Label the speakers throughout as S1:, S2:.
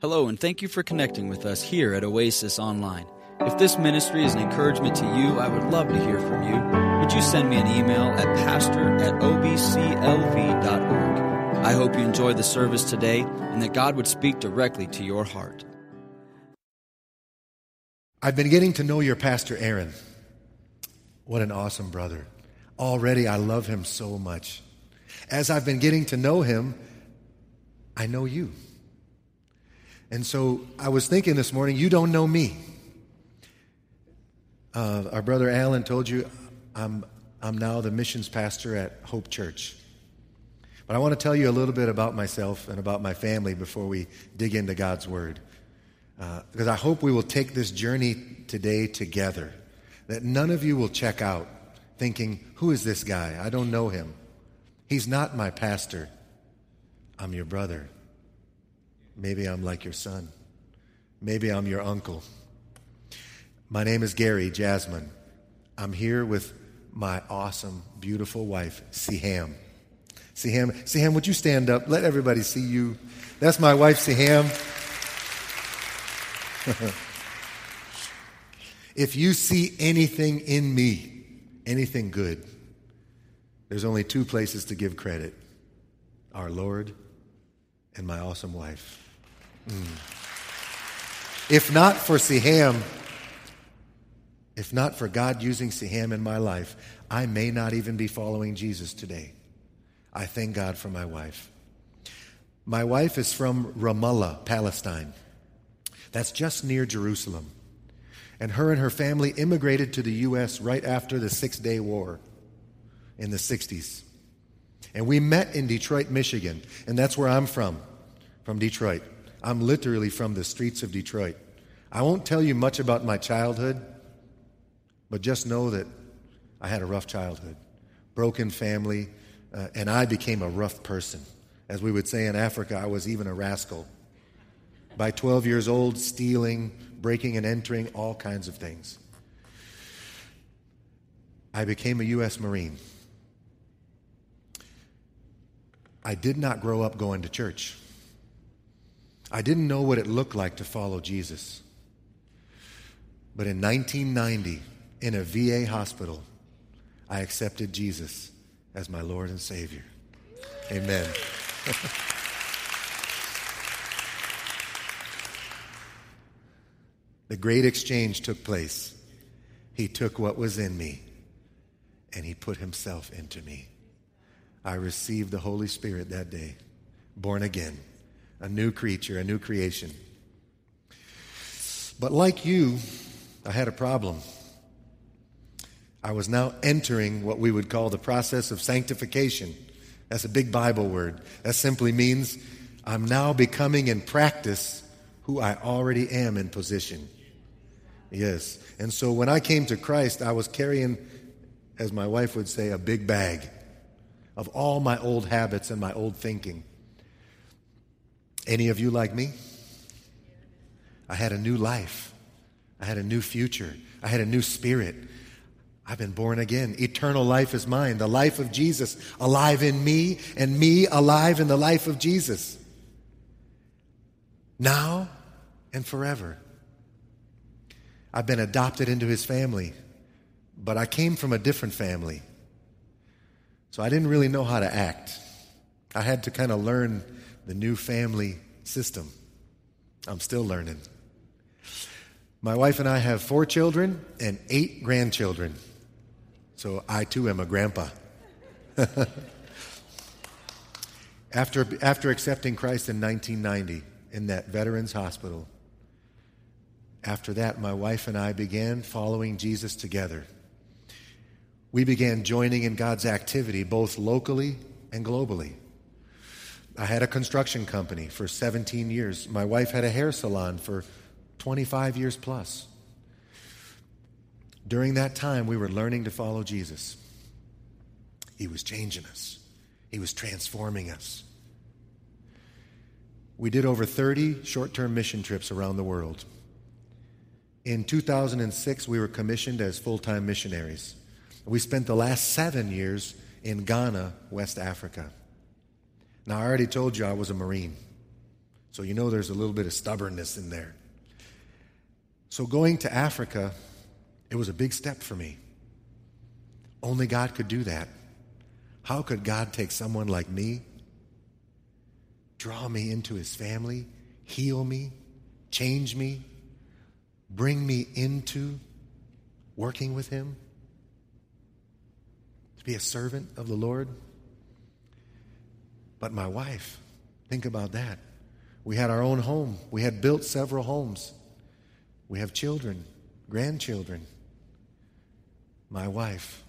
S1: Hello, and thank you for connecting with us here at Oasis Online. If this ministry is an encouragement to you, I would love to hear from you. Would you send me an email at pastor at obclv.org? I hope you enjoyed the service today and that God would speak directly to your heart.
S2: I've been getting to know your pastor, Aaron. What an awesome brother. Already, I love him so much. As I've been getting to know him, I know you. And so I was thinking this morning, you don't know me. Uh, our brother Alan told you I'm, I'm now the missions pastor at Hope Church. But I want to tell you a little bit about myself and about my family before we dig into God's Word. Uh, because I hope we will take this journey today together. That none of you will check out thinking, who is this guy? I don't know him. He's not my pastor. I'm your brother. Maybe I'm like your son. Maybe I'm your uncle. My name is Gary Jasmine. I'm here with my awesome, beautiful wife, Siham. Siham, Siham, would you stand up? Let everybody see you. That's my wife, Siham. if you see anything in me, anything good, there's only two places to give credit our Lord and my awesome wife. Mm. If not for Siham, if not for God using Siham in my life, I may not even be following Jesus today. I thank God for my wife. My wife is from Ramallah, Palestine. That's just near Jerusalem. And her and her family immigrated to the U.S. right after the Six Day War in the 60s. And we met in Detroit, Michigan. And that's where I'm from, from Detroit. I'm literally from the streets of Detroit. I won't tell you much about my childhood, but just know that I had a rough childhood, broken family, uh, and I became a rough person. As we would say in Africa, I was even a rascal. By 12 years old, stealing, breaking and entering, all kinds of things. I became a U.S. Marine. I did not grow up going to church. I didn't know what it looked like to follow Jesus. But in 1990, in a VA hospital, I accepted Jesus as my Lord and Savior. Amen. the great exchange took place. He took what was in me and he put himself into me. I received the Holy Spirit that day, born again a new creature, a new creation. But like you, I had a problem. I was now entering what we would call the process of sanctification. That's a big Bible word. That simply means I'm now becoming in practice who I already am in position. Yes. And so when I came to Christ, I was carrying, as my wife would say, a big bag of all my old habits and my old thinking. Any of you like me? I had a new life. I had a new future. I had a new spirit. I've been born again. Eternal life is mine. The life of Jesus alive in me, and me alive in the life of Jesus. Now and forever. I've been adopted into his family, but I came from a different family. So I didn't really know how to act. I had to kind of learn the new family system. I'm still learning. My wife and I have four children and eight grandchildren. So I too am a grandpa. after, after accepting Christ in 1990 in that Veterans Hospital, after that, my wife and I began following Jesus together. We began joining in God's activity both locally and globally. I had a construction company for 17 years. My wife had a hair salon for 25 years plus. During that time, we were learning to follow Jesus. He was changing us, He was transforming us. We did over 30 short term mission trips around the world. In 2006, we were commissioned as full time missionaries. We spent the last seven years in Ghana, West Africa. Now, I already told you I was a Marine. So you know there's a little bit of stubbornness in there. So going to Africa, it was a big step for me. Only God could do that. How could God take someone like me, draw me into his family, heal me, change me, bring me into working with him? To be a servant of the Lord? But my wife, think about that. We had our own home. We had built several homes. We have children, grandchildren. My wife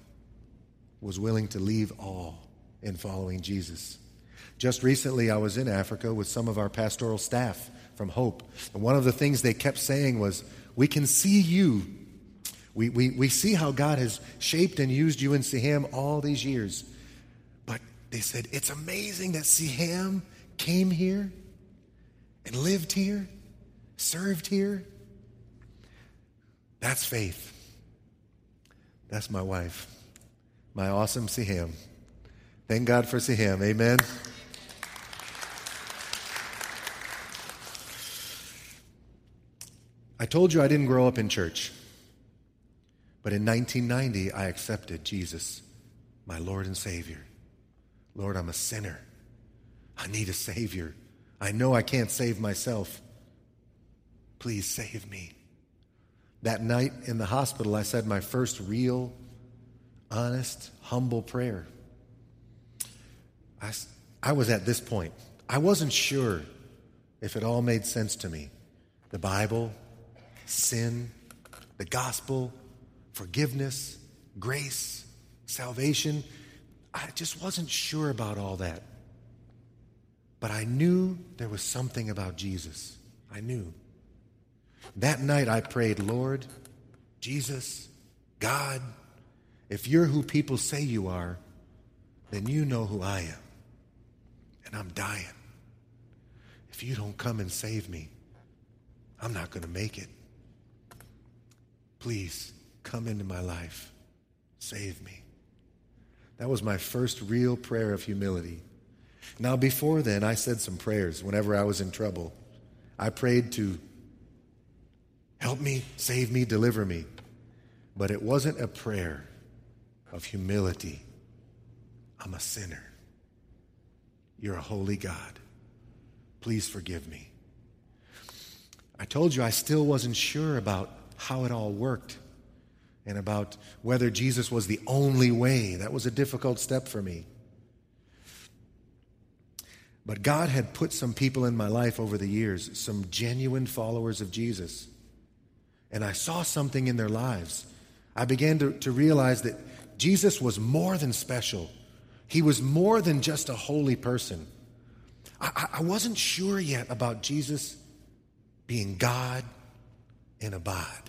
S2: was willing to leave all in following Jesus. Just recently, I was in Africa with some of our pastoral staff from Hope. And one of the things they kept saying was, We can see you. We, we, we see how God has shaped and used you in Siham all these years. They said, It's amazing that Siham came here and lived here, served here. That's faith. That's my wife, my awesome Siham. Thank God for Siham. Amen. I told you I didn't grow up in church. But in 1990, I accepted Jesus, my Lord and Savior. Lord, I'm a sinner. I need a Savior. I know I can't save myself. Please save me. That night in the hospital, I said my first real, honest, humble prayer. I, I was at this point. I wasn't sure if it all made sense to me. The Bible, sin, the gospel, forgiveness, grace, salvation. I just wasn't sure about all that. But I knew there was something about Jesus. I knew. That night I prayed, Lord, Jesus, God, if you're who people say you are, then you know who I am. And I'm dying. If you don't come and save me, I'm not going to make it. Please come into my life. Save me. That was my first real prayer of humility. Now, before then, I said some prayers whenever I was in trouble. I prayed to help me, save me, deliver me. But it wasn't a prayer of humility. I'm a sinner. You're a holy God. Please forgive me. I told you I still wasn't sure about how it all worked and about whether Jesus was the only way. That was a difficult step for me. But God had put some people in my life over the years, some genuine followers of Jesus. And I saw something in their lives. I began to, to realize that Jesus was more than special, He was more than just a holy person. I, I wasn't sure yet about Jesus being God in a bod,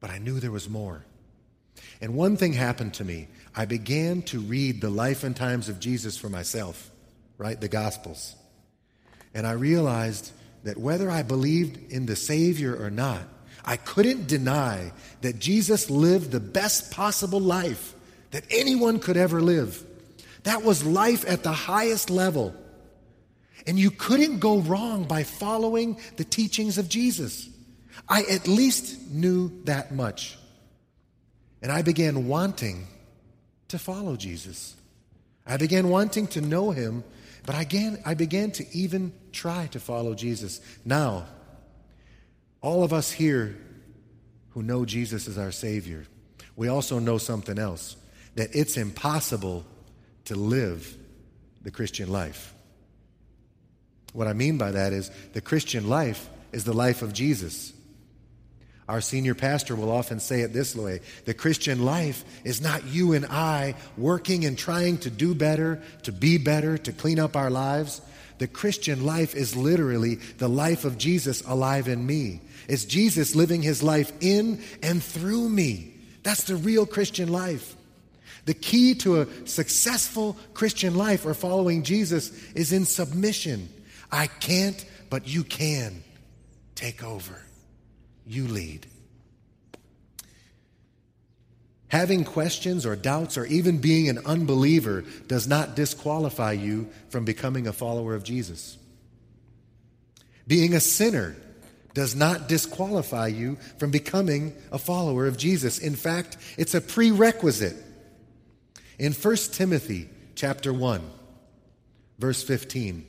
S2: but I knew there was more. And one thing happened to me. I began to read the life and times of Jesus for myself right? The Gospels. And I realized that whether I believed in the Savior or not, I couldn't deny that Jesus lived the best possible life that anyone could ever live. That was life at the highest level. And you couldn't go wrong by following the teachings of Jesus. I at least knew that much. And I began wanting to follow Jesus. I began wanting to know him but I began, I began to even try to follow Jesus. Now, all of us here who know Jesus as our Savior, we also know something else that it's impossible to live the Christian life. What I mean by that is the Christian life is the life of Jesus. Our senior pastor will often say it this way the Christian life is not you and I working and trying to do better, to be better, to clean up our lives. The Christian life is literally the life of Jesus alive in me. It's Jesus living his life in and through me. That's the real Christian life. The key to a successful Christian life or following Jesus is in submission. I can't, but you can. Take over you lead. Having questions or doubts or even being an unbeliever does not disqualify you from becoming a follower of Jesus. Being a sinner does not disqualify you from becoming a follower of Jesus. In fact, it's a prerequisite. In 1 Timothy chapter 1, verse 15,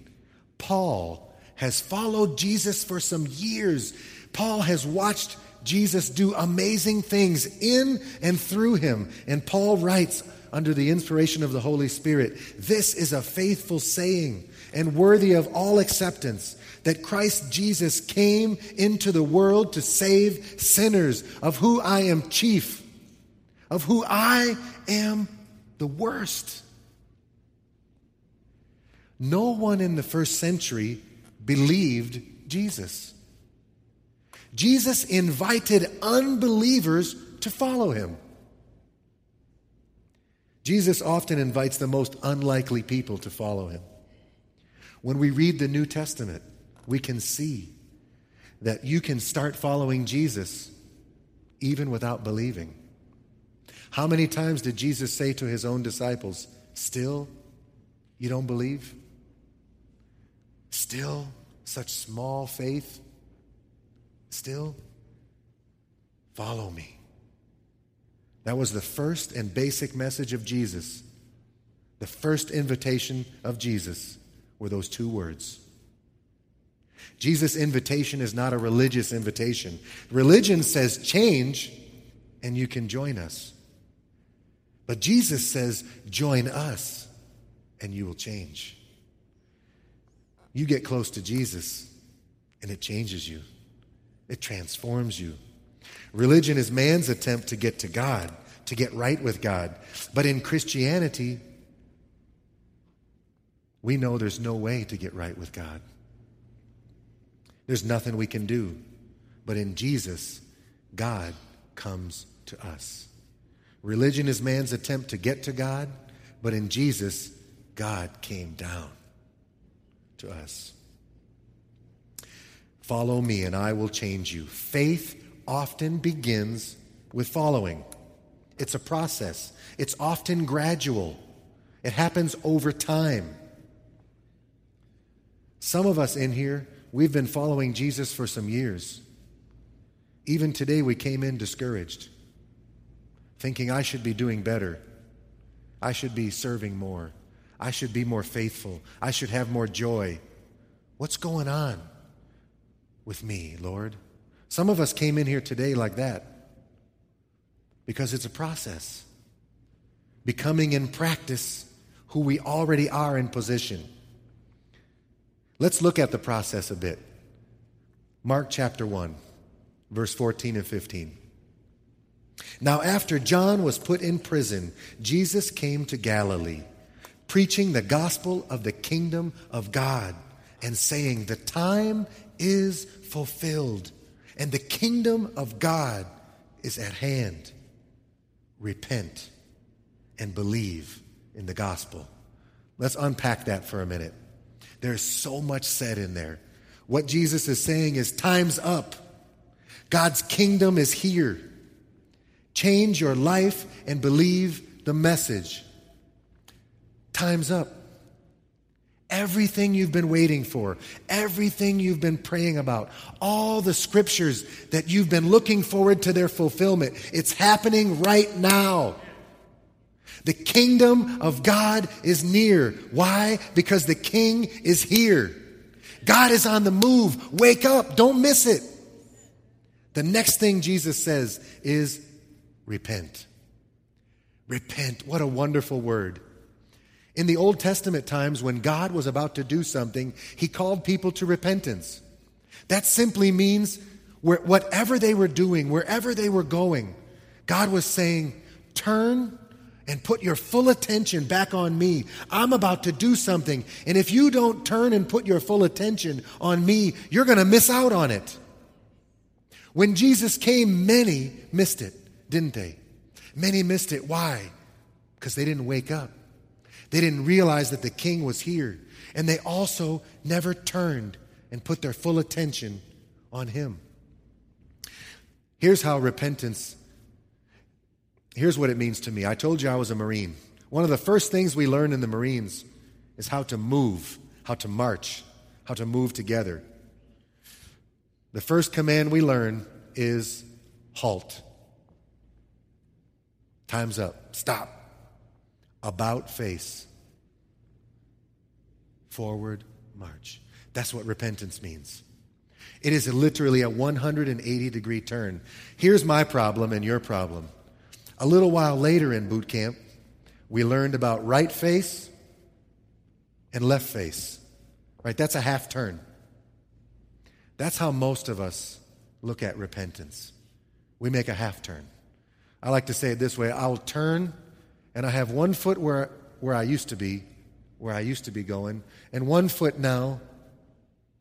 S2: Paul has followed Jesus for some years. Paul has watched Jesus do amazing things in and through him. And Paul writes under the inspiration of the Holy Spirit This is a faithful saying and worthy of all acceptance that Christ Jesus came into the world to save sinners, of who I am chief, of who I am the worst. No one in the first century believed Jesus. Jesus invited unbelievers to follow him. Jesus often invites the most unlikely people to follow him. When we read the New Testament, we can see that you can start following Jesus even without believing. How many times did Jesus say to his own disciples, Still, you don't believe? Still, such small faith? Still, follow me. That was the first and basic message of Jesus. The first invitation of Jesus were those two words. Jesus' invitation is not a religious invitation. Religion says change and you can join us. But Jesus says, join us and you will change. You get close to Jesus and it changes you, it transforms you. Religion is man's attempt to get to God, to get right with God. But in Christianity, we know there's no way to get right with God. There's nothing we can do. But in Jesus, God comes to us. Religion is man's attempt to get to God, but in Jesus, God came down to us. Follow me, and I will change you. Faith often begins with following. It's a process, it's often gradual, it happens over time. Some of us in here, we've been following Jesus for some years. Even today, we came in discouraged, thinking, I should be doing better. I should be serving more. I should be more faithful. I should have more joy. What's going on with me, Lord? Some of us came in here today like that because it's a process. Becoming in practice who we already are in position. Let's look at the process a bit. Mark chapter 1, verse 14 and 15. Now, after John was put in prison, Jesus came to Galilee, preaching the gospel of the kingdom of God and saying, The time is fulfilled and the kingdom of God is at hand. Repent and believe in the gospel. Let's unpack that for a minute. There's so much said in there. What Jesus is saying is time's up. God's kingdom is here. Change your life and believe the message. Time's up. Everything you've been waiting for, everything you've been praying about, all the scriptures that you've been looking forward to their fulfillment, it's happening right now. The kingdom of God is near. Why? Because the king is here. God is on the move. Wake up. Don't miss it. The next thing Jesus says is repent. Repent. What a wonderful word. In the Old Testament times, when God was about to do something, he called people to repentance. That simply means whatever they were doing, wherever they were going, God was saying, Turn and put your full attention back on me. I'm about to do something. And if you don't turn and put your full attention on me, you're going to miss out on it. When Jesus came, many missed it, didn't they? Many missed it. Why? Because they didn't wake up. They didn't realize that the king was here. And they also never turned and put their full attention on him. Here's how repentance, here's what it means to me. I told you I was a Marine. One of the first things we learn in the Marines is how to move, how to march, how to move together. The first command we learn is halt. Time's up. Stop. About face. Forward march. That's what repentance means. It is literally a 180 degree turn. Here's my problem and your problem. A little while later in boot camp, we learned about right face and left face. Right? That's a half turn. That's how most of us look at repentance. We make a half turn. I like to say it this way I'll turn and I have one foot where, where I used to be, where I used to be going, and one foot now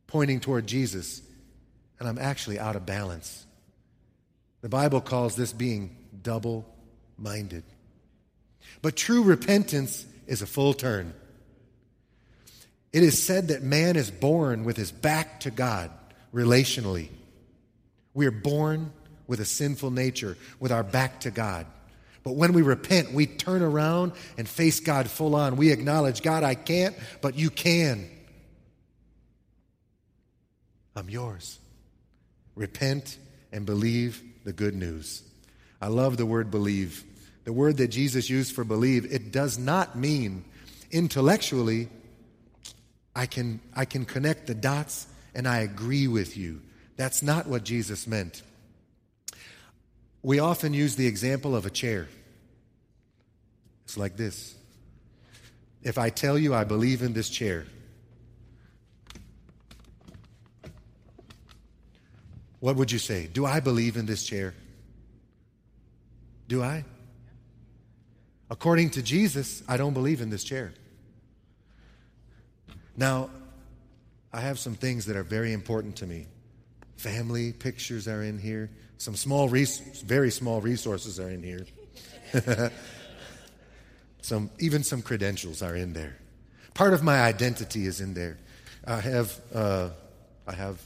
S2: pointing toward Jesus, and I'm actually out of balance. The Bible calls this being double minded. But true repentance is a full turn. It is said that man is born with his back to God relationally. We are born with a sinful nature, with our back to God. But when we repent, we turn around and face God full on. We acknowledge, God, I can't, but you can. I'm yours. Repent and believe the good news. I love the word believe. The word that Jesus used for believe, it does not mean intellectually, I can, I can connect the dots and I agree with you. That's not what Jesus meant. We often use the example of a chair. It's like this. If I tell you I believe in this chair, what would you say? Do I believe in this chair? Do I? According to Jesus, I don't believe in this chair. Now, I have some things that are very important to me. Family pictures are in here. Some small, res- very small resources are in here. some, even some credentials are in there. Part of my identity is in there. I have, uh, I have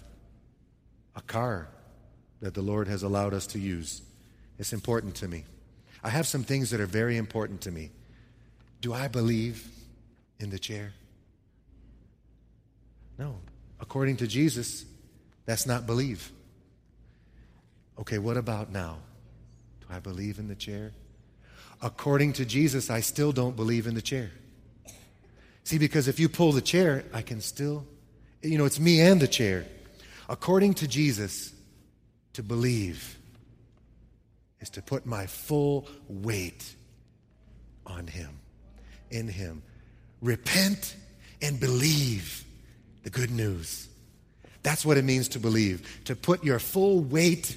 S2: a car that the Lord has allowed us to use. It's important to me. I have some things that are very important to me. Do I believe in the chair? No. According to Jesus, that's not believe. Okay, what about now? Do I believe in the chair? According to Jesus, I still don't believe in the chair. See, because if you pull the chair, I can still, you know, it's me and the chair. According to Jesus, to believe is to put my full weight on Him, in Him. Repent and believe the good news. That's what it means to believe, to put your full weight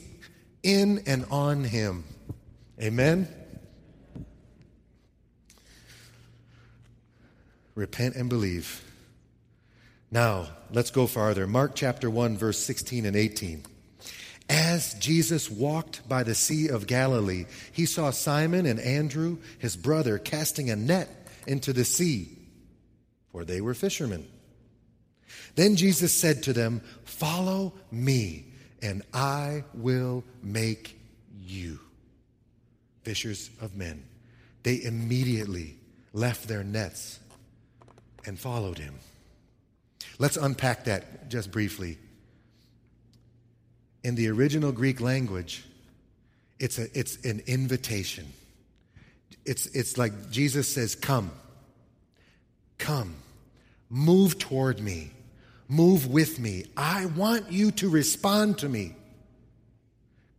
S2: in and on Him. Amen? Repent and believe. Now, let's go farther. Mark chapter 1, verse 16 and 18. As Jesus walked by the Sea of Galilee, he saw Simon and Andrew, his brother, casting a net into the sea, for they were fishermen. Then Jesus said to them, Follow me, and I will make you fishers of men. They immediately left their nets and followed him. Let's unpack that just briefly. In the original Greek language, it's, a, it's an invitation. It's, it's like Jesus says, Come, come, move toward me. Move with me. I want you to respond to me.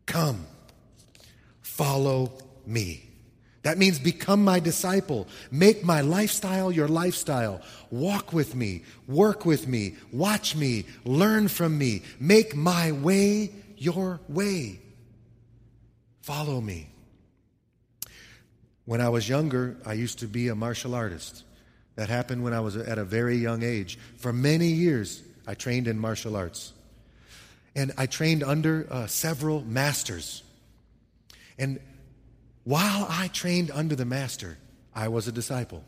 S2: Come, follow me. That means become my disciple. Make my lifestyle your lifestyle. Walk with me. Work with me. Watch me. Learn from me. Make my way your way. Follow me. When I was younger, I used to be a martial artist. That happened when I was at a very young age. For many years, I trained in martial arts. And I trained under uh, several masters. And while I trained under the master, I was a disciple.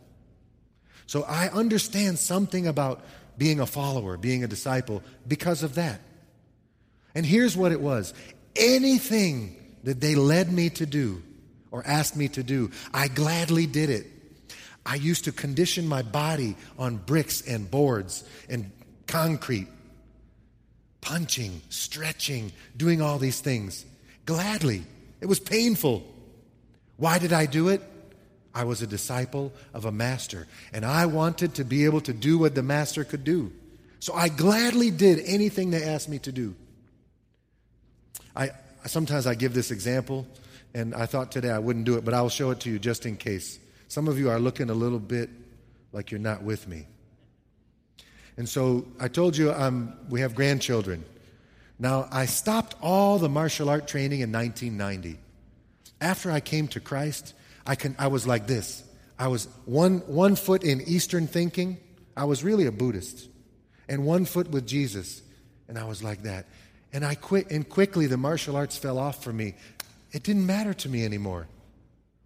S2: So I understand something about being a follower, being a disciple, because of that. And here's what it was anything that they led me to do or asked me to do, I gladly did it. I used to condition my body on bricks and boards and concrete, punching, stretching, doing all these things. Gladly. It was painful. Why did I do it? I was a disciple of a master, and I wanted to be able to do what the master could do. So I gladly did anything they asked me to do. I sometimes I give this example, and I thought today I wouldn't do it, but I'll show it to you just in case. Some of you are looking a little bit like you're not with me. And so I told you um, we have grandchildren. Now, I stopped all the martial art training in 1990. After I came to Christ, I, can, I was like this. I was one, one foot in Eastern thinking. I was really a Buddhist. And one foot with Jesus. And I was like that. And I quit, and quickly the martial arts fell off for me. It didn't matter to me anymore.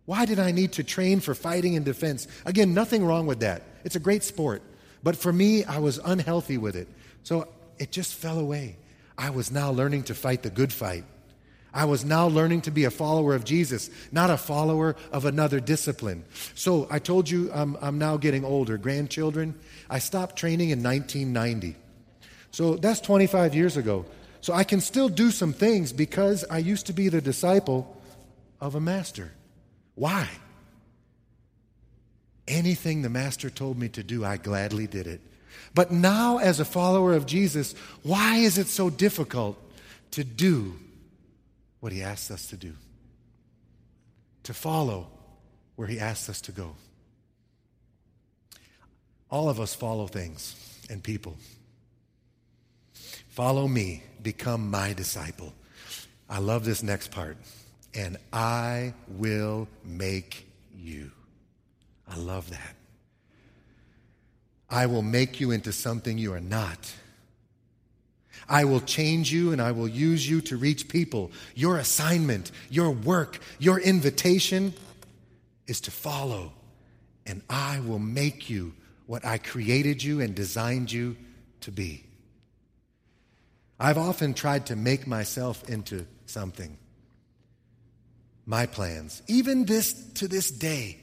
S2: Why did I need to train for fighting and defense? Again, nothing wrong with that. It's a great sport. But for me, I was unhealthy with it. So it just fell away. I was now learning to fight the good fight. I was now learning to be a follower of Jesus, not a follower of another discipline. So I told you I'm, I'm now getting older. Grandchildren, I stopped training in 1990. So that's 25 years ago. So I can still do some things because I used to be the disciple of a master. Why? Anything the master told me to do, I gladly did it. But now, as a follower of Jesus, why is it so difficult to do what he asks us to do? To follow where he asks us to go. All of us follow things and people. Follow me, become my disciple. I love this next part. And I will make you. I love that. I will make you into something you are not. I will change you and I will use you to reach people. Your assignment, your work, your invitation is to follow, and I will make you what I created you and designed you to be. I've often tried to make myself into something. My plans. Even this to this day,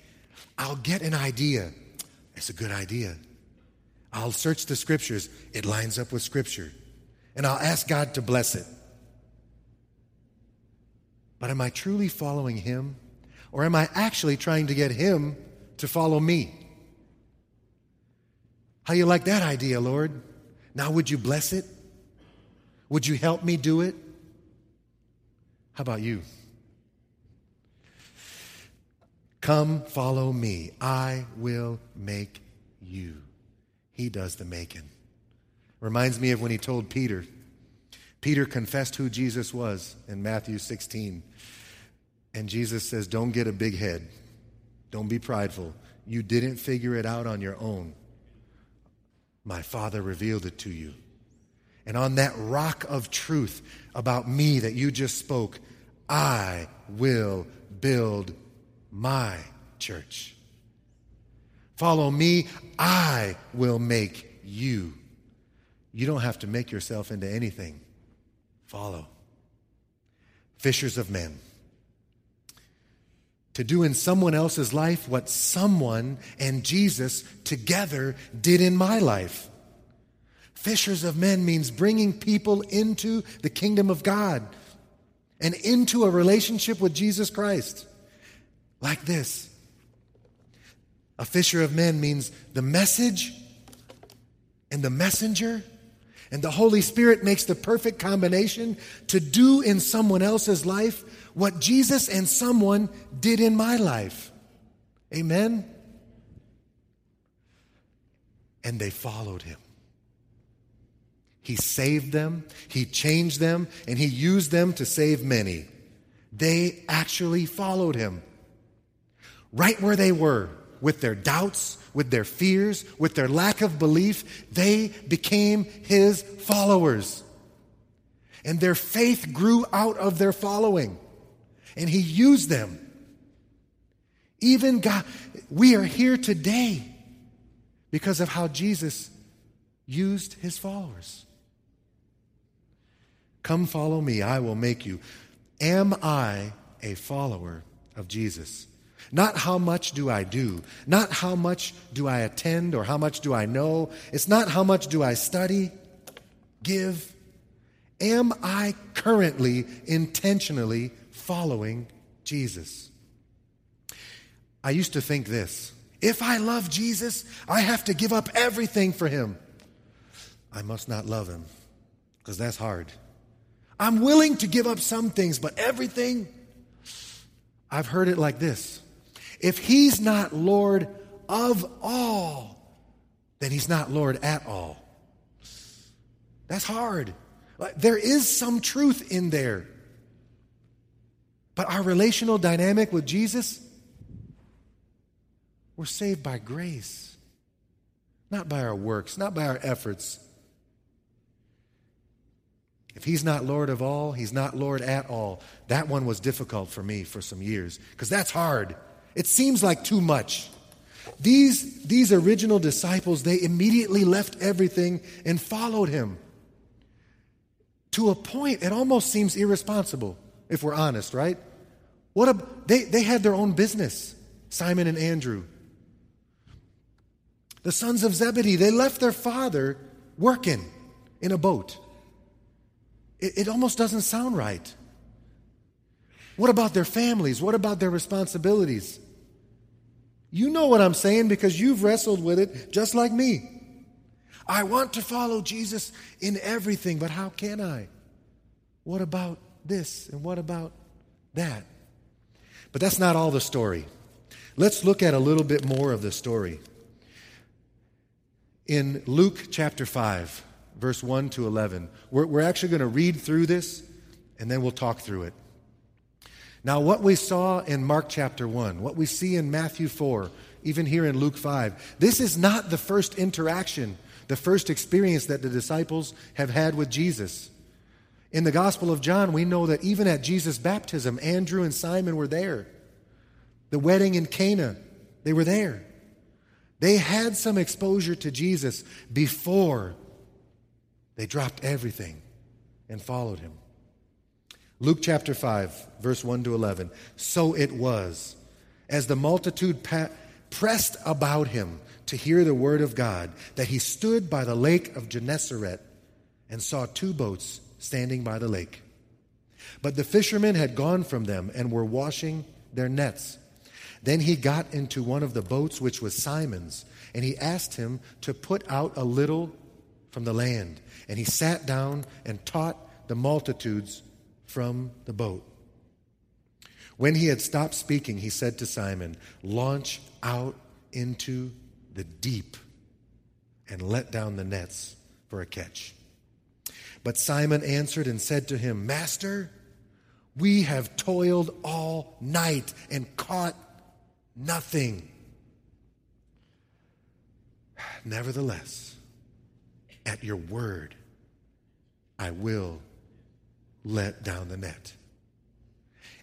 S2: I'll get an idea. It's a good idea. I'll search the scriptures. It lines up with scripture. And I'll ask God to bless it. But am I truly following Him? Or am I actually trying to get Him to follow me? How you like that idea, Lord? Now, would you bless it? Would you help me do it? How about you? Come follow me. I will make you. He does the making. Reminds me of when he told Peter. Peter confessed who Jesus was in Matthew 16. And Jesus says, Don't get a big head. Don't be prideful. You didn't figure it out on your own. My Father revealed it to you. And on that rock of truth about me that you just spoke, I will build my church. Follow me, I will make you. You don't have to make yourself into anything. Follow. Fishers of men. To do in someone else's life what someone and Jesus together did in my life. Fishers of men means bringing people into the kingdom of God and into a relationship with Jesus Christ like this. A fisher of men means the message and the messenger and the Holy Spirit makes the perfect combination to do in someone else's life what Jesus and someone did in my life. Amen? And they followed him. He saved them, He changed them, and He used them to save many. They actually followed Him right where they were, with their doubts, with their fears, with their lack of belief, they became his followers. And their faith grew out of their following. And he used them. Even God, we are here today because of how Jesus used his followers. Come follow me, I will make you. Am I a follower of Jesus? Not how much do I do, not how much do I attend or how much do I know. It's not how much do I study, give. Am I currently intentionally following Jesus? I used to think this if I love Jesus, I have to give up everything for him. I must not love him because that's hard. I'm willing to give up some things, but everything, I've heard it like this if he's not Lord of all, then he's not Lord at all. That's hard. There is some truth in there. But our relational dynamic with Jesus, we're saved by grace, not by our works, not by our efforts. If he's not Lord of all, he's not Lord at all. That one was difficult for me for some years because that's hard. It seems like too much. These, these original disciples, they immediately left everything and followed him. To a point, it almost seems irresponsible, if we're honest, right? What a, they, they had their own business, Simon and Andrew. The sons of Zebedee, they left their father working in a boat. It, it almost doesn't sound right. What about their families? What about their responsibilities? You know what I'm saying because you've wrestled with it just like me. I want to follow Jesus in everything, but how can I? What about this and what about that? But that's not all the story. Let's look at a little bit more of the story. In Luke chapter 5, verse 1 to 11, we're, we're actually going to read through this and then we'll talk through it. Now, what we saw in Mark chapter 1, what we see in Matthew 4, even here in Luke 5, this is not the first interaction, the first experience that the disciples have had with Jesus. In the Gospel of John, we know that even at Jesus' baptism, Andrew and Simon were there. The wedding in Cana, they were there. They had some exposure to Jesus before they dropped everything and followed him. Luke chapter 5, verse 1 to 11. So it was, as the multitude pa- pressed about him to hear the word of God, that he stood by the lake of Gennesaret and saw two boats standing by the lake. But the fishermen had gone from them and were washing their nets. Then he got into one of the boats, which was Simon's, and he asked him to put out a little from the land. And he sat down and taught the multitudes from the boat. When he had stopped speaking, he said to Simon, Launch out into the deep and let down the nets for a catch. But Simon answered and said to him, Master, we have toiled all night and caught nothing. Nevertheless, at your word, I will let down the net.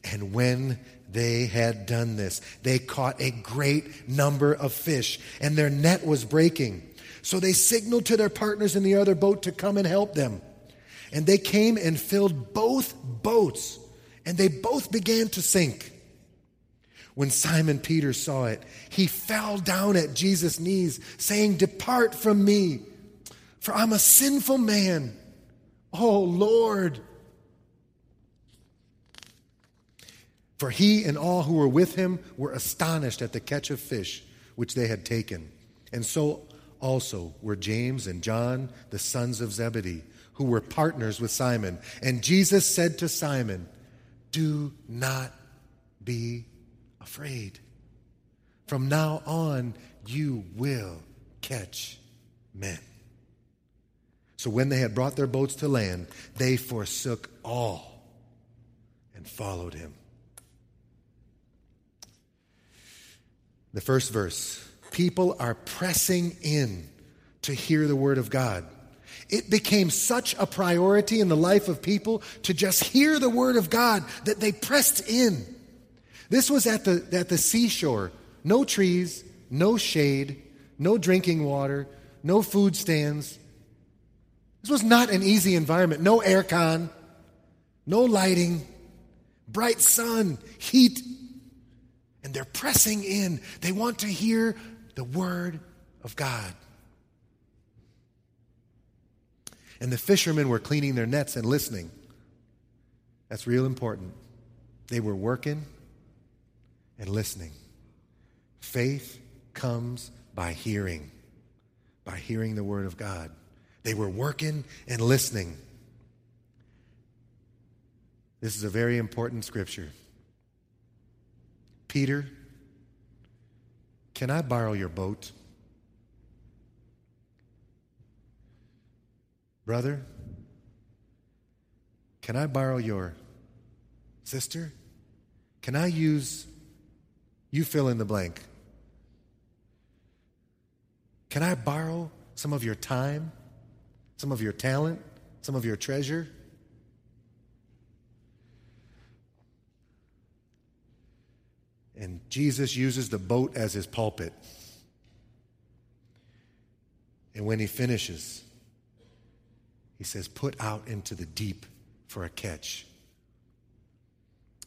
S2: And when they had done this, they caught a great number of fish, and their net was breaking. So they signaled to their partners in the other boat to come and help them. And they came and filled both boats, and they both began to sink. When Simon Peter saw it, he fell down at Jesus' knees, saying, Depart from me, for I'm a sinful man. Oh, Lord. For he and all who were with him were astonished at the catch of fish which they had taken. And so also were James and John, the sons of Zebedee, who were partners with Simon. And Jesus said to Simon, Do not be afraid. From now on, you will catch men. So when they had brought their boats to land, they forsook all and followed him. The first verse people are pressing in to hear the word of God. It became such a priority in the life of people to just hear the word of God that they pressed in. This was at the, at the seashore. No trees, no shade, no drinking water, no food stands. This was not an easy environment. No aircon, no lighting, bright sun, heat and they're pressing in. They want to hear the Word of God. And the fishermen were cleaning their nets and listening. That's real important. They were working and listening. Faith comes by hearing, by hearing the Word of God. They were working and listening. This is a very important scripture. Peter, can I borrow your boat? Brother, can I borrow your sister? Can I use, you fill in the blank. Can I borrow some of your time, some of your talent, some of your treasure? And Jesus uses the boat as his pulpit. And when he finishes, he says, Put out into the deep for a catch.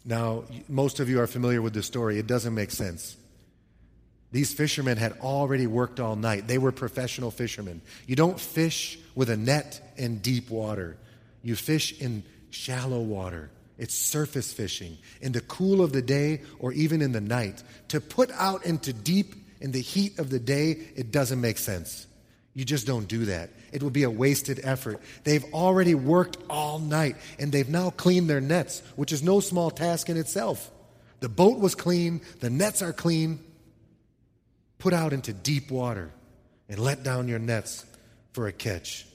S2: Now, most of you are familiar with the story. It doesn't make sense. These fishermen had already worked all night. They were professional fishermen. You don't fish with a net in deep water, you fish in shallow water. It's surface fishing in the cool of the day or even in the night. To put out into deep in the heat of the day, it doesn't make sense. You just don't do that. It would be a wasted effort. They've already worked all night and they've now cleaned their nets, which is no small task in itself. The boat was clean, the nets are clean. Put out into deep water and let down your nets for a catch.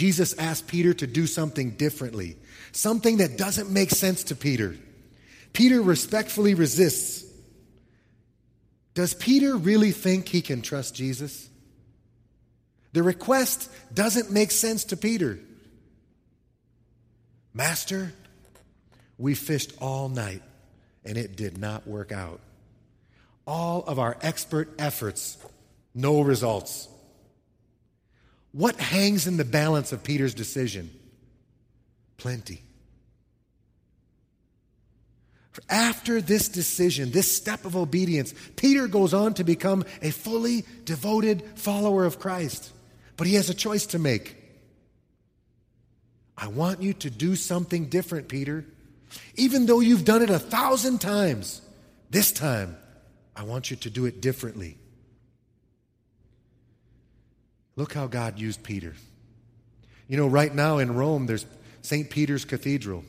S2: Jesus asked Peter to do something differently, something that doesn't make sense to Peter. Peter respectfully resists. Does Peter really think he can trust Jesus? The request doesn't make sense to Peter. Master, we fished all night and it did not work out. All of our expert efforts, no results. What hangs in the balance of Peter's decision? Plenty. After this decision, this step of obedience, Peter goes on to become a fully devoted follower of Christ. But he has a choice to make. I want you to do something different, Peter. Even though you've done it a thousand times, this time, I want you to do it differently. Look how God used Peter. You know, right now in Rome, there's St. Peter's Cathedral,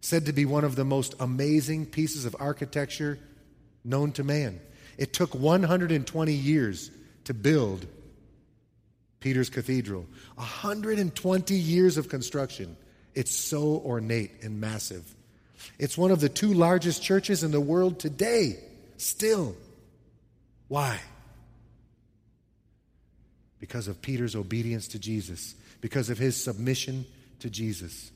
S2: said to be one of the most amazing pieces of architecture known to man. It took 120 years to build Peter's Cathedral. 120 years of construction. It's so ornate and massive. It's one of the two largest churches in the world today, still. Why? Because of Peter's obedience to Jesus, because of his submission to Jesus.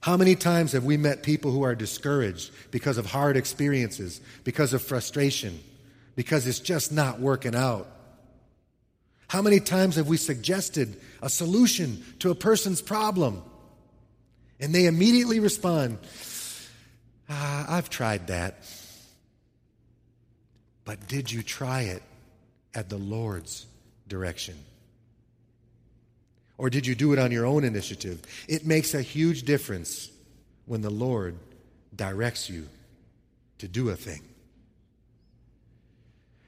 S2: How many times have we met people who are discouraged because of hard experiences, because of frustration, because it's just not working out? How many times have we suggested a solution to a person's problem and they immediately respond, ah, I've tried that. But did you try it at the Lord's direction? Or did you do it on your own initiative? It makes a huge difference when the Lord directs you to do a thing.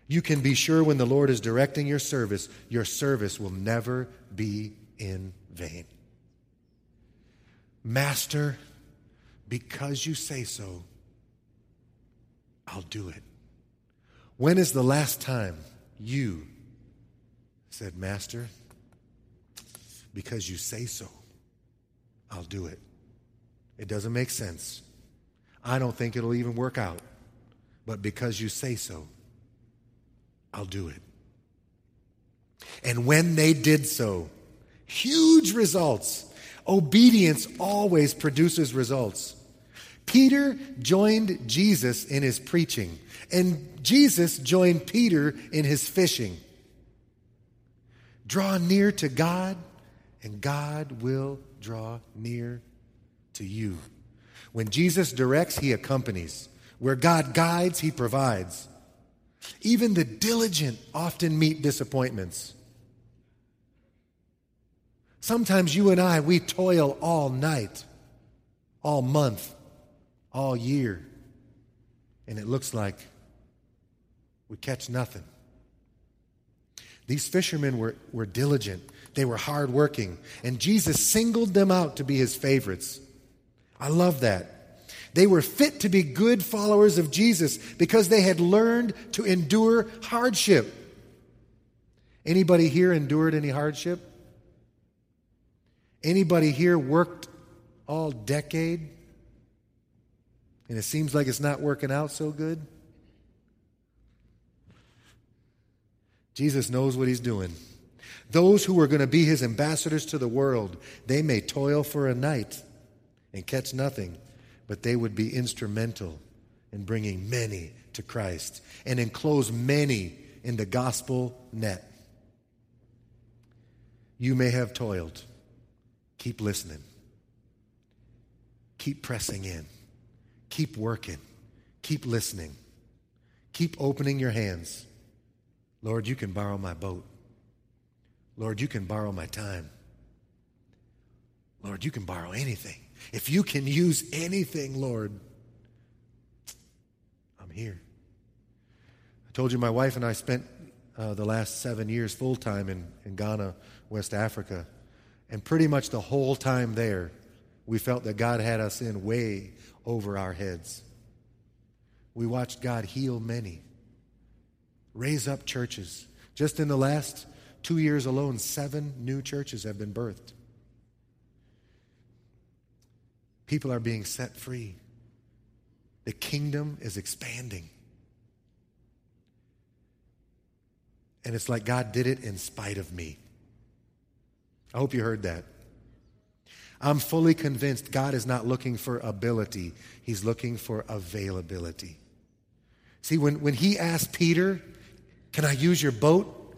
S2: You can be sure when the Lord is directing your service, your service will never be in vain. Master, because you say so, I'll do it. When is the last time you said, Master, because you say so, I'll do it. It doesn't make sense. I don't think it'll even work out. But because you say so, I'll do it. And when they did so, huge results. Obedience always produces results. Peter joined Jesus in his preaching, and Jesus joined Peter in his fishing. Draw near to God, and God will draw near to you. When Jesus directs, he accompanies. Where God guides, he provides. Even the diligent often meet disappointments. Sometimes you and I, we toil all night, all month, all year, and it looks like we catch nothing. These fishermen were, were diligent, they were hardworking, and Jesus singled them out to be his favorites. I love that. They were fit to be good followers of Jesus because they had learned to endure hardship. Anybody here endured any hardship? Anybody here worked all decade and it seems like it's not working out so good? Jesus knows what he's doing. Those who are going to be his ambassadors to the world, they may toil for a night and catch nothing, but they would be instrumental in bringing many to Christ and enclose many in the gospel net. You may have toiled. Keep listening. Keep pressing in. Keep working. Keep listening. Keep opening your hands. Lord, you can borrow my boat. Lord, you can borrow my time. Lord, you can borrow anything. If you can use anything, Lord, I'm here. I told you my wife and I spent uh, the last seven years full time in, in Ghana, West Africa. And pretty much the whole time there, we felt that God had us in way over our heads. We watched God heal many raise up churches. Just in the last two years alone, seven new churches have been birthed. People are being set free. The kingdom is expanding. And it's like God did it in spite of me. I hope you heard that. I'm fully convinced God is not looking for ability, He's looking for availability. See, when, when He asked Peter can I use your boat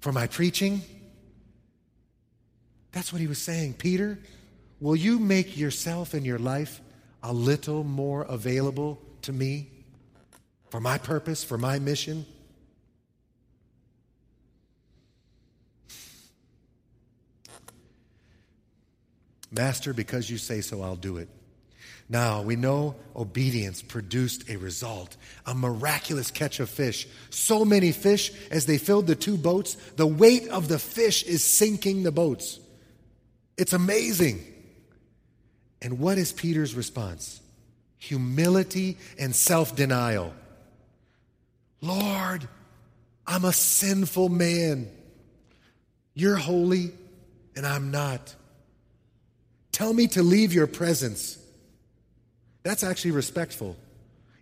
S2: for my preaching? That's what he was saying. Peter, will you make yourself and your life a little more available to me for my purpose, for my mission? Master, because you say so, I'll do it. Now, we know obedience produced a result, a miraculous catch of fish. So many fish, as they filled the two boats, the weight of the fish is sinking the boats. It's amazing. And what is Peter's response? Humility and self denial. Lord, I'm a sinful man. You're holy, and I'm not. Tell me to leave your presence. That's actually respectful.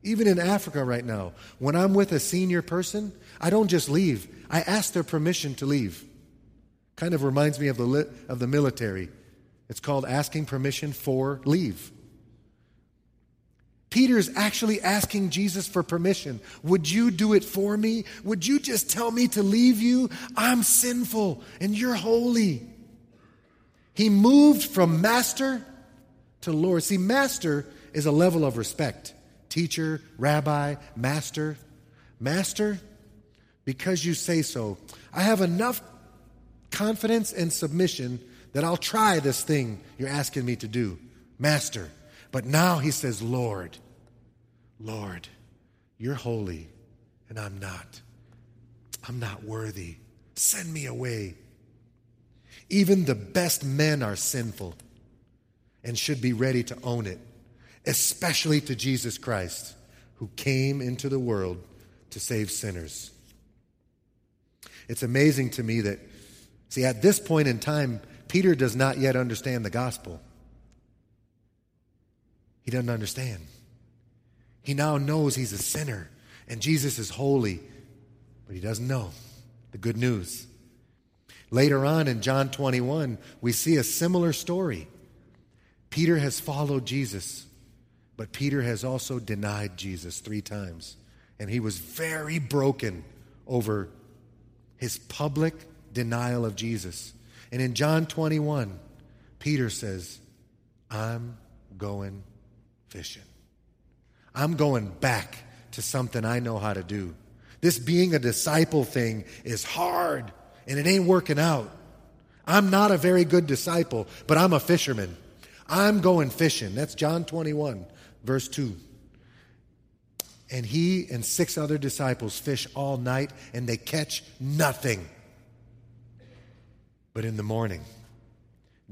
S2: Even in Africa right now, when I'm with a senior person, I don't just leave. I ask their permission to leave. Kind of reminds me of the, of the military. It's called asking permission for leave. Peter's actually asking Jesus for permission. Would you do it for me? Would you just tell me to leave you? I'm sinful and you're holy. He moved from master to Lord. See, master is a level of respect teacher, rabbi, master. Master, because you say so, I have enough confidence and submission that I'll try this thing you're asking me to do. Master. But now he says, Lord, Lord, you're holy and I'm not. I'm not worthy. Send me away. Even the best men are sinful and should be ready to own it especially to Jesus Christ, who came into the world to save sinners. It's amazing to me that, see, at this point in time, Peter does not yet understand the gospel. He doesn't understand. He now knows he's a sinner and Jesus is holy, but he doesn't know the good news. Later on in John 21, we see a similar story. Peter has followed Jesus. But Peter has also denied Jesus three times. And he was very broken over his public denial of Jesus. And in John 21, Peter says, I'm going fishing. I'm going back to something I know how to do. This being a disciple thing is hard and it ain't working out. I'm not a very good disciple, but I'm a fisherman. I'm going fishing. That's John 21, verse 2. And he and six other disciples fish all night and they catch nothing. But in the morning,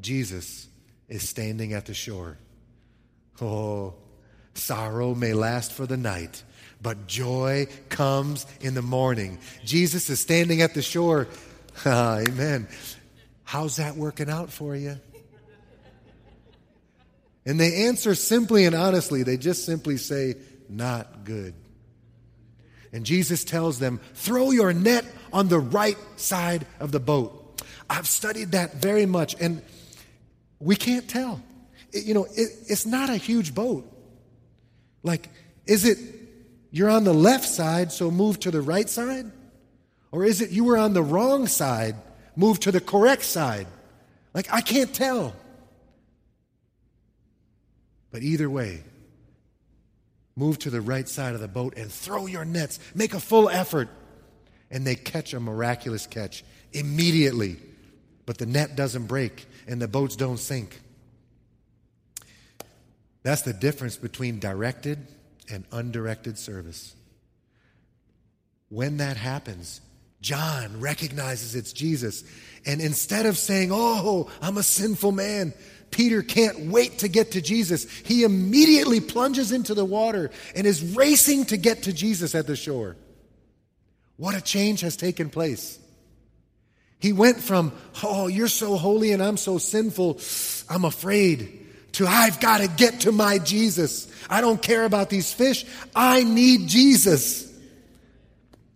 S2: Jesus is standing at the shore. Oh, sorrow may last for the night, but joy comes in the morning. Jesus is standing at the shore. Amen. How's that working out for you? And they answer simply and honestly. They just simply say, Not good. And Jesus tells them, Throw your net on the right side of the boat. I've studied that very much, and we can't tell. It, you know, it, it's not a huge boat. Like, is it you're on the left side, so move to the right side? Or is it you were on the wrong side, move to the correct side? Like, I can't tell. But either way, move to the right side of the boat and throw your nets. Make a full effort. And they catch a miraculous catch immediately. But the net doesn't break and the boats don't sink. That's the difference between directed and undirected service. When that happens, John recognizes it's Jesus. And instead of saying, Oh, I'm a sinful man, Peter can't wait to get to Jesus. He immediately plunges into the water and is racing to get to Jesus at the shore. What a change has taken place. He went from, Oh, you're so holy and I'm so sinful, I'm afraid, to I've got to get to my Jesus. I don't care about these fish. I need Jesus.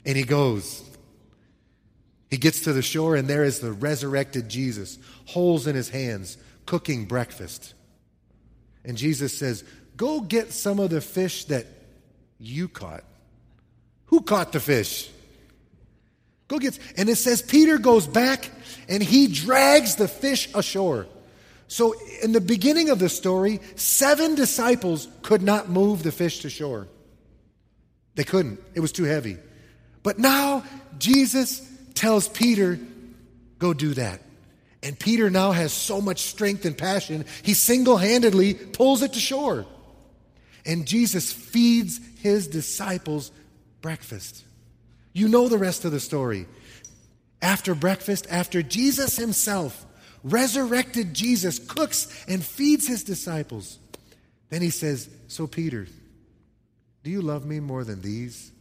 S2: And he goes. He gets to the shore, and there is the resurrected Jesus, holes in his hands, cooking breakfast. And Jesus says, Go get some of the fish that you caught. Who caught the fish? Go get. And it says Peter goes back and he drags the fish ashore. So, in the beginning of the story, seven disciples could not move the fish to shore. They couldn't, it was too heavy. But now, Jesus tells Peter, Go do that. And Peter now has so much strength and passion, he single handedly pulls it to shore. And Jesus feeds his disciples breakfast. You know the rest of the story. After breakfast, after Jesus himself resurrected Jesus, cooks and feeds his disciples. Then he says, So, Peter, do you love me more than these?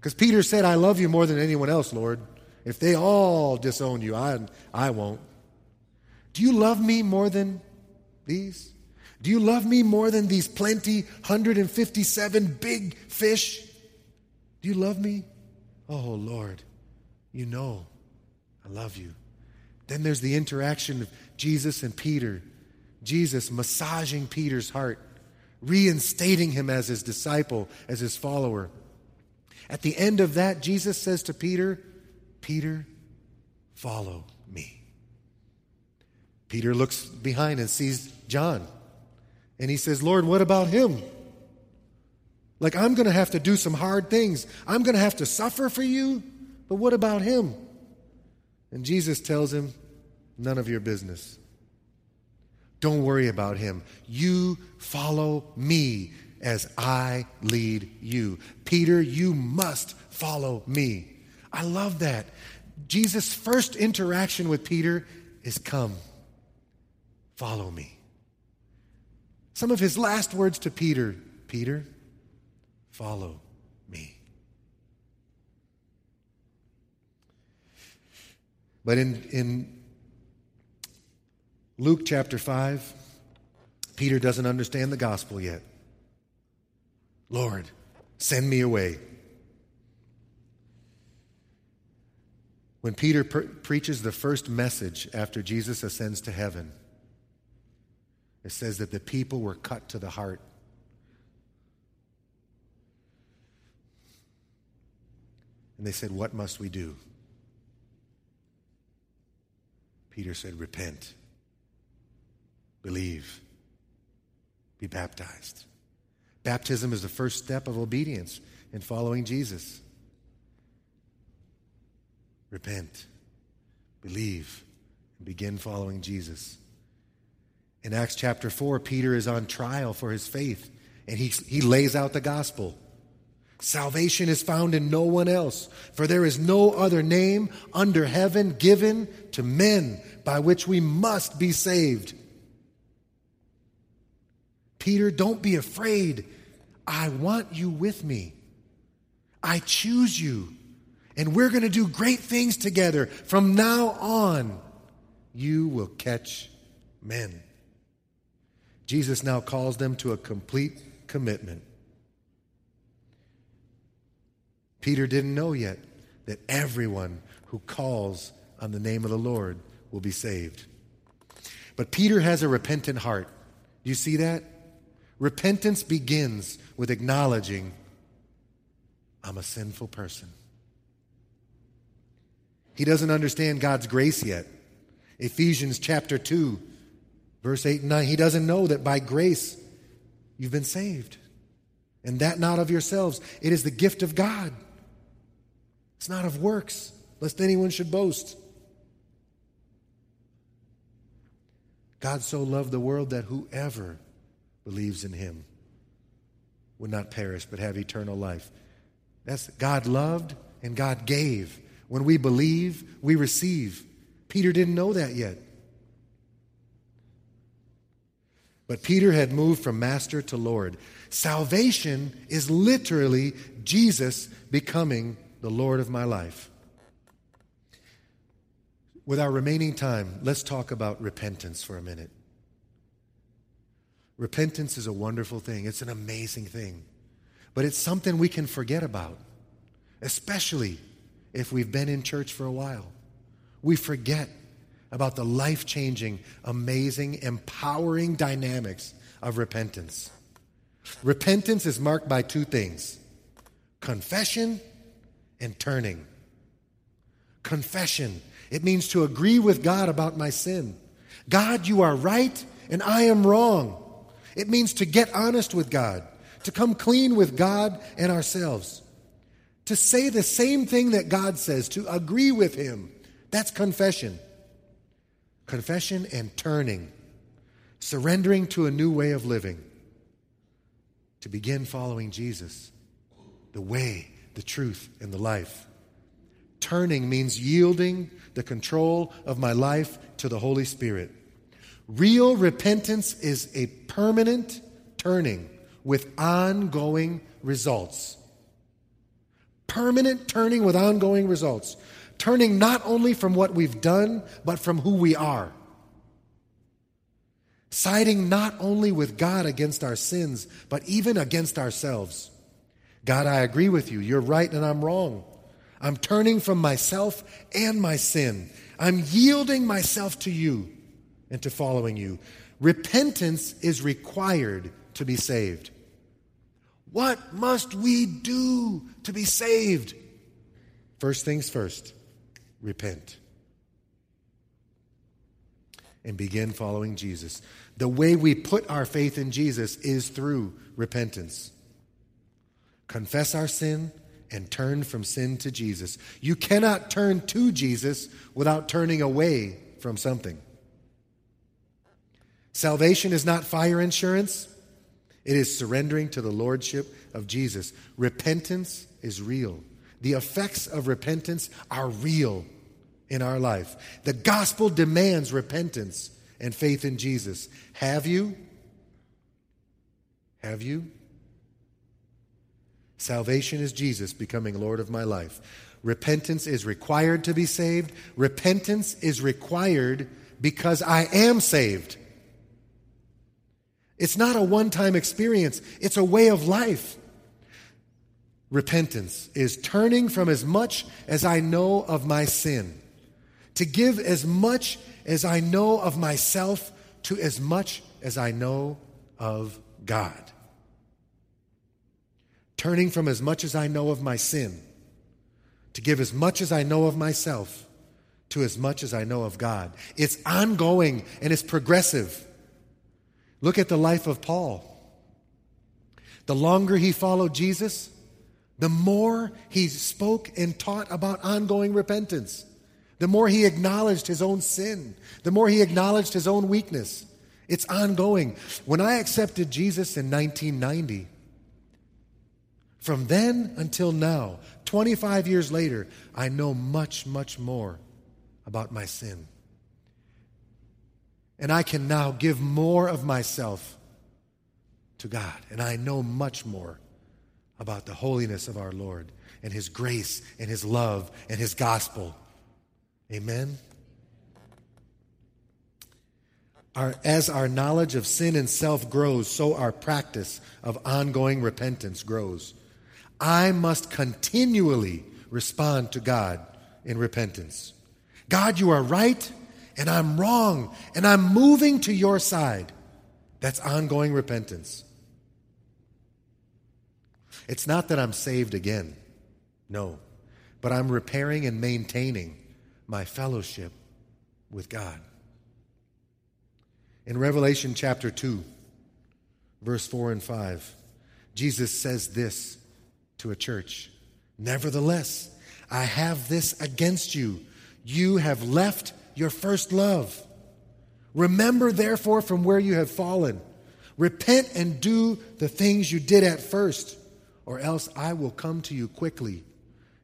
S2: Because Peter said, I love you more than anyone else, Lord. If they all disown you, I, I won't. Do you love me more than these? Do you love me more than these plenty, 157 big fish? Do you love me? Oh, Lord, you know I love you. Then there's the interaction of Jesus and Peter. Jesus massaging Peter's heart, reinstating him as his disciple, as his follower. At the end of that, Jesus says to Peter, Peter, follow me. Peter looks behind and sees John. And he says, Lord, what about him? Like, I'm going to have to do some hard things. I'm going to have to suffer for you. But what about him? And Jesus tells him, None of your business. Don't worry about him. You follow me as I lead you. Peter, you must follow me. I love that. Jesus' first interaction with Peter is come, follow me. Some of his last words to Peter Peter, follow me. But in, in Luke chapter 5, Peter doesn't understand the gospel yet. Lord, send me away. When Peter pre- preaches the first message after Jesus ascends to heaven, it says that the people were cut to the heart. And they said, What must we do? Peter said, Repent. Believe. Be baptized. Baptism is the first step of obedience in following Jesus. Repent. believe and begin following Jesus. In Acts chapter 4, Peter is on trial for his faith, and he, he lays out the gospel. Salvation is found in no one else, for there is no other name under heaven given to men by which we must be saved. Peter, don't be afraid. I want you with me. I choose you. And we're going to do great things together. From now on, you will catch men. Jesus now calls them to a complete commitment. Peter didn't know yet that everyone who calls on the name of the Lord will be saved. But Peter has a repentant heart. Do you see that? Repentance begins with acknowledging I'm a sinful person. He doesn't understand God's grace yet. Ephesians chapter 2, verse 8 and 9. He doesn't know that by grace you've been saved. And that not of yourselves. It is the gift of God. It's not of works, lest anyone should boast. God so loved the world that whoever believes in him would not perish but have eternal life. That's God loved and God gave. When we believe, we receive. Peter didn't know that yet. But Peter had moved from master to Lord. Salvation is literally Jesus becoming the Lord of my life. With our remaining time, let's talk about repentance for a minute. Repentance is a wonderful thing, it's an amazing thing. But it's something we can forget about, especially if we've been in church for a while. We forget about the life changing, amazing, empowering dynamics of repentance. Repentance is marked by two things confession and turning. Confession, it means to agree with God about my sin. God, you are right and I am wrong. It means to get honest with God, to come clean with God and ourselves, to say the same thing that God says, to agree with Him. That's confession. Confession and turning, surrendering to a new way of living, to begin following Jesus, the way, the truth, and the life. Turning means yielding the control of my life to the Holy Spirit. Real repentance is a permanent turning with ongoing results. Permanent turning with ongoing results. Turning not only from what we've done, but from who we are. Siding not only with God against our sins, but even against ourselves. God, I agree with you. You're right and I'm wrong. I'm turning from myself and my sin. I'm yielding myself to you and to following you. Repentance is required to be saved. What must we do to be saved? First things first, repent. And begin following Jesus. The way we put our faith in Jesus is through repentance. Confess our sin and turn from sin to Jesus. You cannot turn to Jesus without turning away from something. Salvation is not fire insurance, it is surrendering to the lordship of Jesus. Repentance is real. The effects of repentance are real in our life. The gospel demands repentance and faith in Jesus. Have you? Have you? Salvation is Jesus becoming Lord of my life. Repentance is required to be saved. Repentance is required because I am saved. It's not a one time experience, it's a way of life. Repentance is turning from as much as I know of my sin, to give as much as I know of myself to as much as I know of God. Turning from as much as I know of my sin, to give as much as I know of myself to as much as I know of God. It's ongoing and it's progressive. Look at the life of Paul. The longer he followed Jesus, the more he spoke and taught about ongoing repentance. the more he acknowledged his own sin, the more he acknowledged his own weakness. It's ongoing. When I accepted Jesus in 1990, from then until now, 25 years later, I know much, much more about my sin. And I can now give more of myself to God. And I know much more about the holiness of our Lord and His grace and His love and His gospel. Amen. Our, as our knowledge of sin and self grows, so our practice of ongoing repentance grows. I must continually respond to God in repentance. God, you are right, and I'm wrong, and I'm moving to your side. That's ongoing repentance. It's not that I'm saved again, no, but I'm repairing and maintaining my fellowship with God. In Revelation chapter 2, verse 4 and 5, Jesus says this to a church Nevertheless, I have this against you. You have left your first love. Remember, therefore, from where you have fallen. Repent and do the things you did at first, or else I will come to you quickly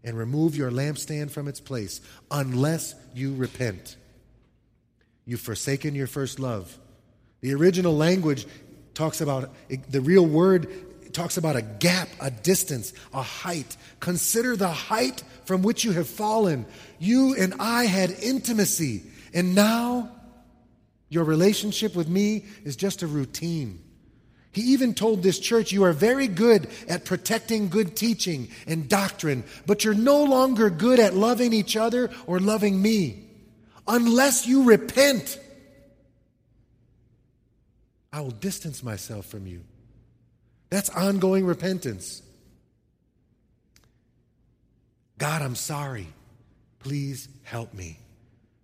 S2: and remove your lampstand from its place, unless you repent. You've forsaken your first love. The original language talks about the real word talks about a gap, a distance, a height. Consider the height from which you have fallen. You and I had intimacy, and now your relationship with me is just a routine. He even told this church, You are very good at protecting good teaching and doctrine, but you're no longer good at loving each other or loving me. Unless you repent, I will distance myself from you. That's ongoing repentance. God, I'm sorry. Please help me.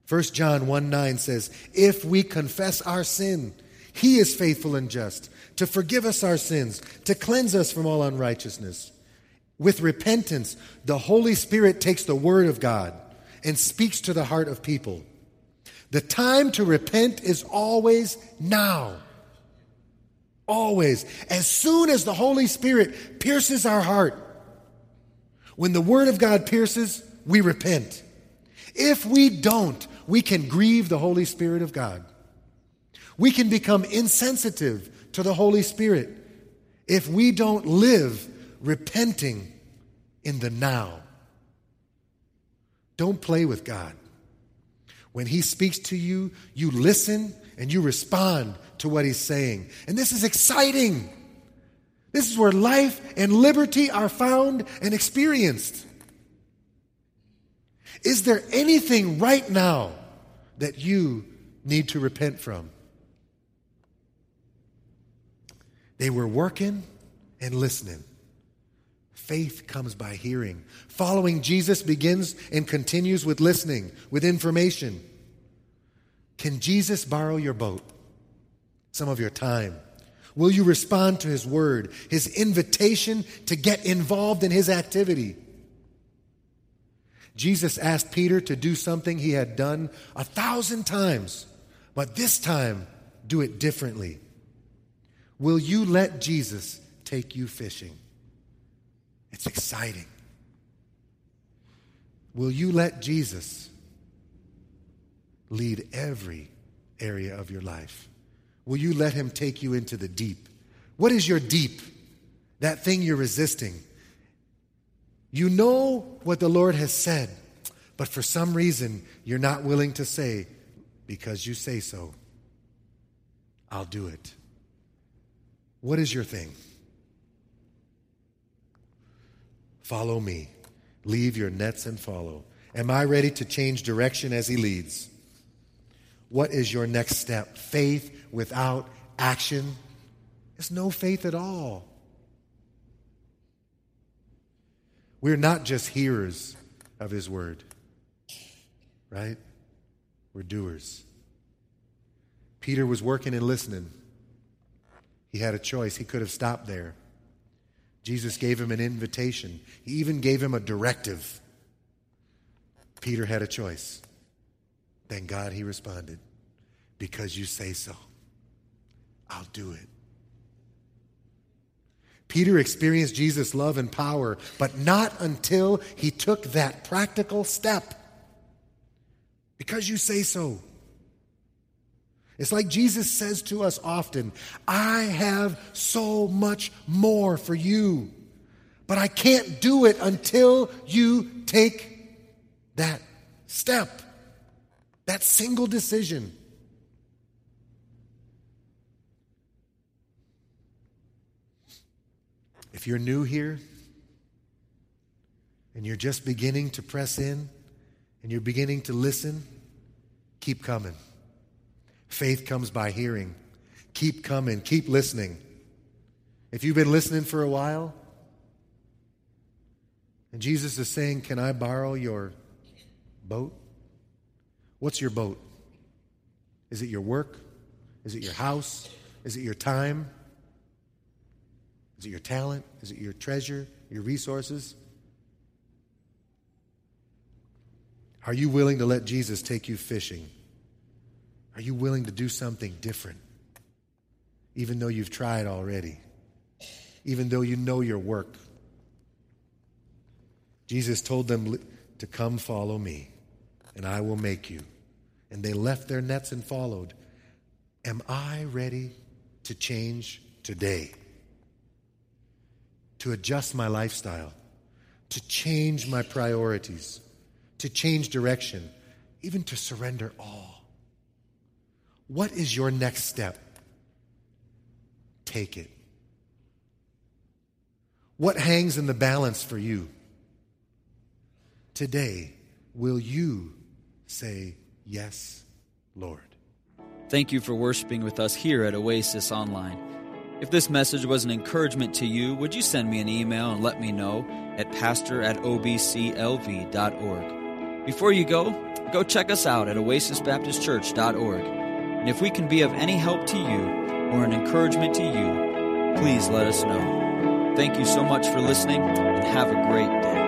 S2: 1 John 1 9 says, If we confess our sin, he is faithful and just to forgive us our sins, to cleanse us from all unrighteousness. With repentance, the Holy Spirit takes the Word of God and speaks to the heart of people. The time to repent is always now. Always. As soon as the Holy Spirit pierces our heart, when the Word of God pierces, we repent. If we don't, we can grieve the Holy Spirit of God. We can become insensitive to the Holy Spirit if we don't live repenting in the now. Don't play with God. When He speaks to you, you listen and you respond to what He's saying. And this is exciting. This is where life and liberty are found and experienced. Is there anything right now that you need to repent from? They were working and listening. Faith comes by hearing. Following Jesus begins and continues with listening, with information. Can Jesus borrow your boat? Some of your time? Will you respond to his word, his invitation to get involved in his activity? Jesus asked Peter to do something he had done a thousand times, but this time do it differently. Will you let Jesus take you fishing? It's exciting. Will you let Jesus lead every area of your life? Will you let him take you into the deep? What is your deep? That thing you're resisting. You know what the Lord has said, but for some reason you're not willing to say, because you say so, I'll do it. What is your thing? Follow me. Leave your nets and follow. Am I ready to change direction as He leads? What is your next step? Faith without action is no faith at all. We're not just hearers of His word, right? We're doers. Peter was working and listening. He had a choice. He could have stopped there. Jesus gave him an invitation, he even gave him a directive. Peter had a choice. Thank God he responded, Because you say so, I'll do it. Peter experienced Jesus' love and power, but not until he took that practical step. Because you say so. It's like Jesus says to us often I have so much more for you, but I can't do it until you take that step, that single decision. If you're new here and you're just beginning to press in and you're beginning to listen, keep coming. Faith comes by hearing. Keep coming, keep listening. If you've been listening for a while, and Jesus is saying, Can I borrow your boat? What's your boat? Is it your work? Is it your house? Is it your time? Is it your talent? Is it your treasure, your resources? Are you willing to let Jesus take you fishing? Are you willing to do something different? Even though you've tried already, even though you know your work. Jesus told them to come follow me, and I will make you. And they left their nets and followed. Am I ready to change today? to adjust my lifestyle, to change my priorities, to change direction, even to surrender all. What is your next step? Take it. What hangs in the balance for you? Today, will you say, Yes, Lord?
S1: Thank you for worshiping with us here at Oasis Online. If this message was an encouragement to you, would you send me an email and let me know at pastor at obclv.org? Before you go, go check us out at oasisbaptistchurch.org. And if we can be of any help to you or an encouragement to you, please let us know. Thank you so much for listening and have a great day.